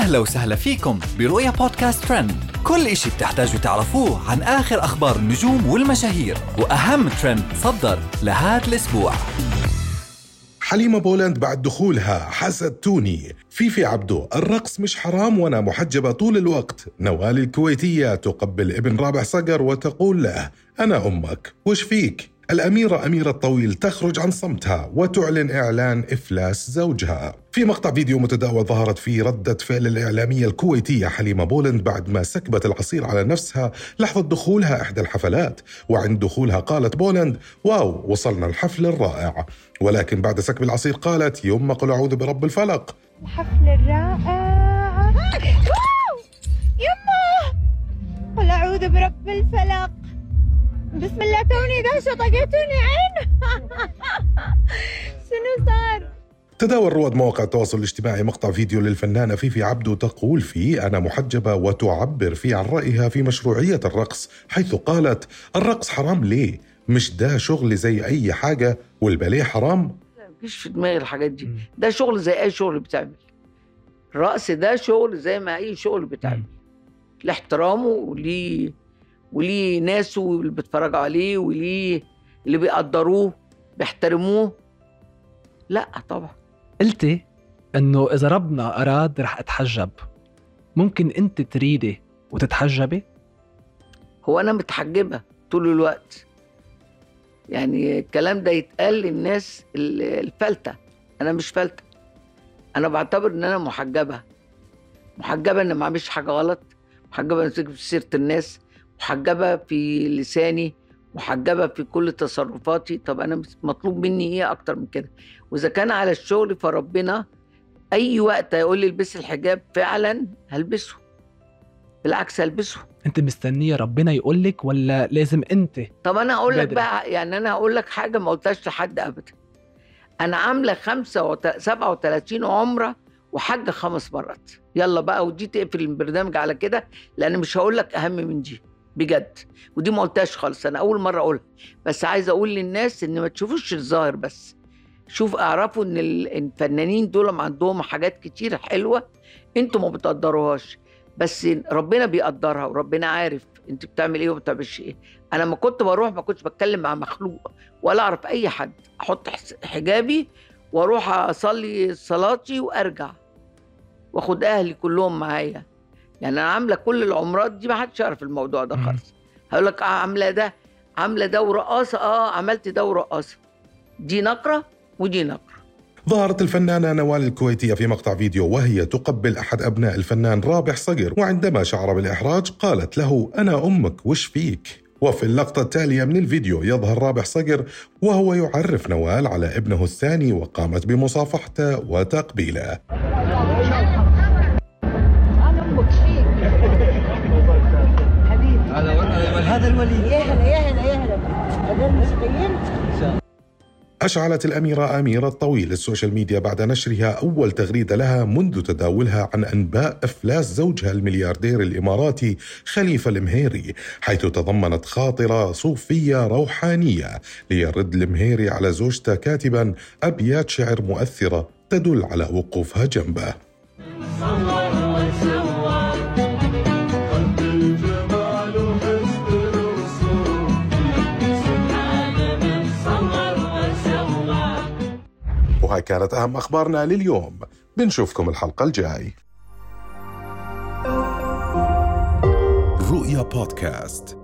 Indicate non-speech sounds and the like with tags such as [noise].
أهلا وسهلا فيكم برؤيا بودكاست ترند. كل إشي بتحتاجوا تعرفوه عن آخر أخبار النجوم والمشاهير وأهم ترند صدر لهذا الأسبوع. حليمة بولند بعد دخولها حسدتوني فيفي عبدو الرقص مش حرام وأنا محجبة طول الوقت. نوال الكويتية تقبل ابن رابح صقر وتقول له أنا أمك وش فيك؟ الأميرة أميرة الطويل تخرج عن صمتها وتعلن إعلان إفلاس زوجها. في مقطع فيديو متداول ظهرت فيه ردة فعل الإعلامية الكويتية حليمة بولند بعد ما سكبت العصير على نفسها لحظة دخولها إحدى الحفلات. وعند دخولها قالت بولند wow وصلنا الحفل الرائع. ولكن بعد سكب العصير قالت يوم قل أعوذ برب الفلق. الحفل الرائع. بسم الله توني دهشة طقيتوني عين [laughs] شنو صار؟ تداول رواد مواقع التواصل الاجتماعي مقطع فيديو للفنانة فيفي عبدو تقول فيه أنا محجبة وتعبر فيه عن رأيها في مشروعية الرقص حيث قالت الرقص حرام ليه؟ مش ده شغل زي أي حاجة والباليه حرام؟ مفيش في دماغي الحاجات دي ده شغل زي أي شغل بتعمل الرقص ده شغل زي ما أي شغل بتعمل ليه احترامه وليه وليه ناسه اللي بيتفرجوا عليه وليه اللي بيقدروه بيحترموه؟ لا طبعا. قلتي إنه إذا ربنا أراد رح أتحجب. ممكن أنت تريدي وتتحجبي؟ هو أنا متحجبة طول الوقت. يعني الكلام ده يتقال للناس ال- الفلتة. أنا مش فلتة. أنا بعتبر إن أنا محجبة. محجبة إن ما اعملش حاجة غلط. محجبة إن في سيرة الناس. محجبة في لساني محجبة في كل تصرفاتي. طب أنا مس- مطلوب مني إيه أكتر من كده؟ وإذا كان على الشغل فربنا أي وقت هيقول لي البس الحجاب فعلا هلبسه. بالعكس هلبسه. أنت مستنية ربنا يقول لك ولا لازم أنت طب أنا أقول لك. بقى يعني أنا هقول لك حاجة ما قلتهاش لحد ابدا. أنا عاملة 37 عمرة وحاجة خمس مرات. يلا بقى ودي تقفل البرنامج على كده لأن مش هقول لك أهم من دي. بجد. ودي ما قلتهاش خالص أنا أول مرة أقولها. بس عايز أقول للناس إن ما تشوفوش الظاهر بس. شوف اعرفوا إن ال- الفنانين دول عندهم حاجات كتير حلوة أنتوا ما بتقدروهاش. بس ربنا بيقدرها وربنا عارف انت بتعمل إيه وما بتعملش إيه. أنا لما كنت بروح ما كنتش بتكلم مع مخلوق ولا أعرف أي حد. أحط حجابي وأروح أصلي صلاتي وأرجع. وأخد أهلي كلهم معايا. يعني أنا عاملة كل العمرات دي ما حدش يعرف الموضوع ده. خالص هقول لك آه عاملة ده عاملة ده ورقاصة آه عملت ده ورقاصة دي نقرة ودي نقرة ظهرت الفنانة نوال الكويتية في مقطع فيديو وهي تقبل أحد أبناء الفنان رابح صقر وعندما شعر بالإحراج قالت له أنا أمك وش فيك؟ وفي اللقطة التالية من الفيديو يظهر رابح صقر وهو يعرف نوال على ابنه الثاني وقامت بمصافحته وتقبيله هذا الولي. يا هلا يا هلا يا هلا. هذول مسقيين أشعلت الأميرة أميرة الطويل السوشيال ميديا بعد نشرها أول تغريدة لها منذ تداولها عن أنباء إفلاس زوجها الملياردير الإماراتي خليفة المهيري حيث تضمنت خاطرة صوفية روحانية ليرد المهيري على زوجته كاتبا أبيات شعر مؤثرة تدل على وقوفها جنبه. وهاي كانت أهم أخبارنا لليوم. بنشوفكم الحلقة الجاي. رؤيا بودكاست.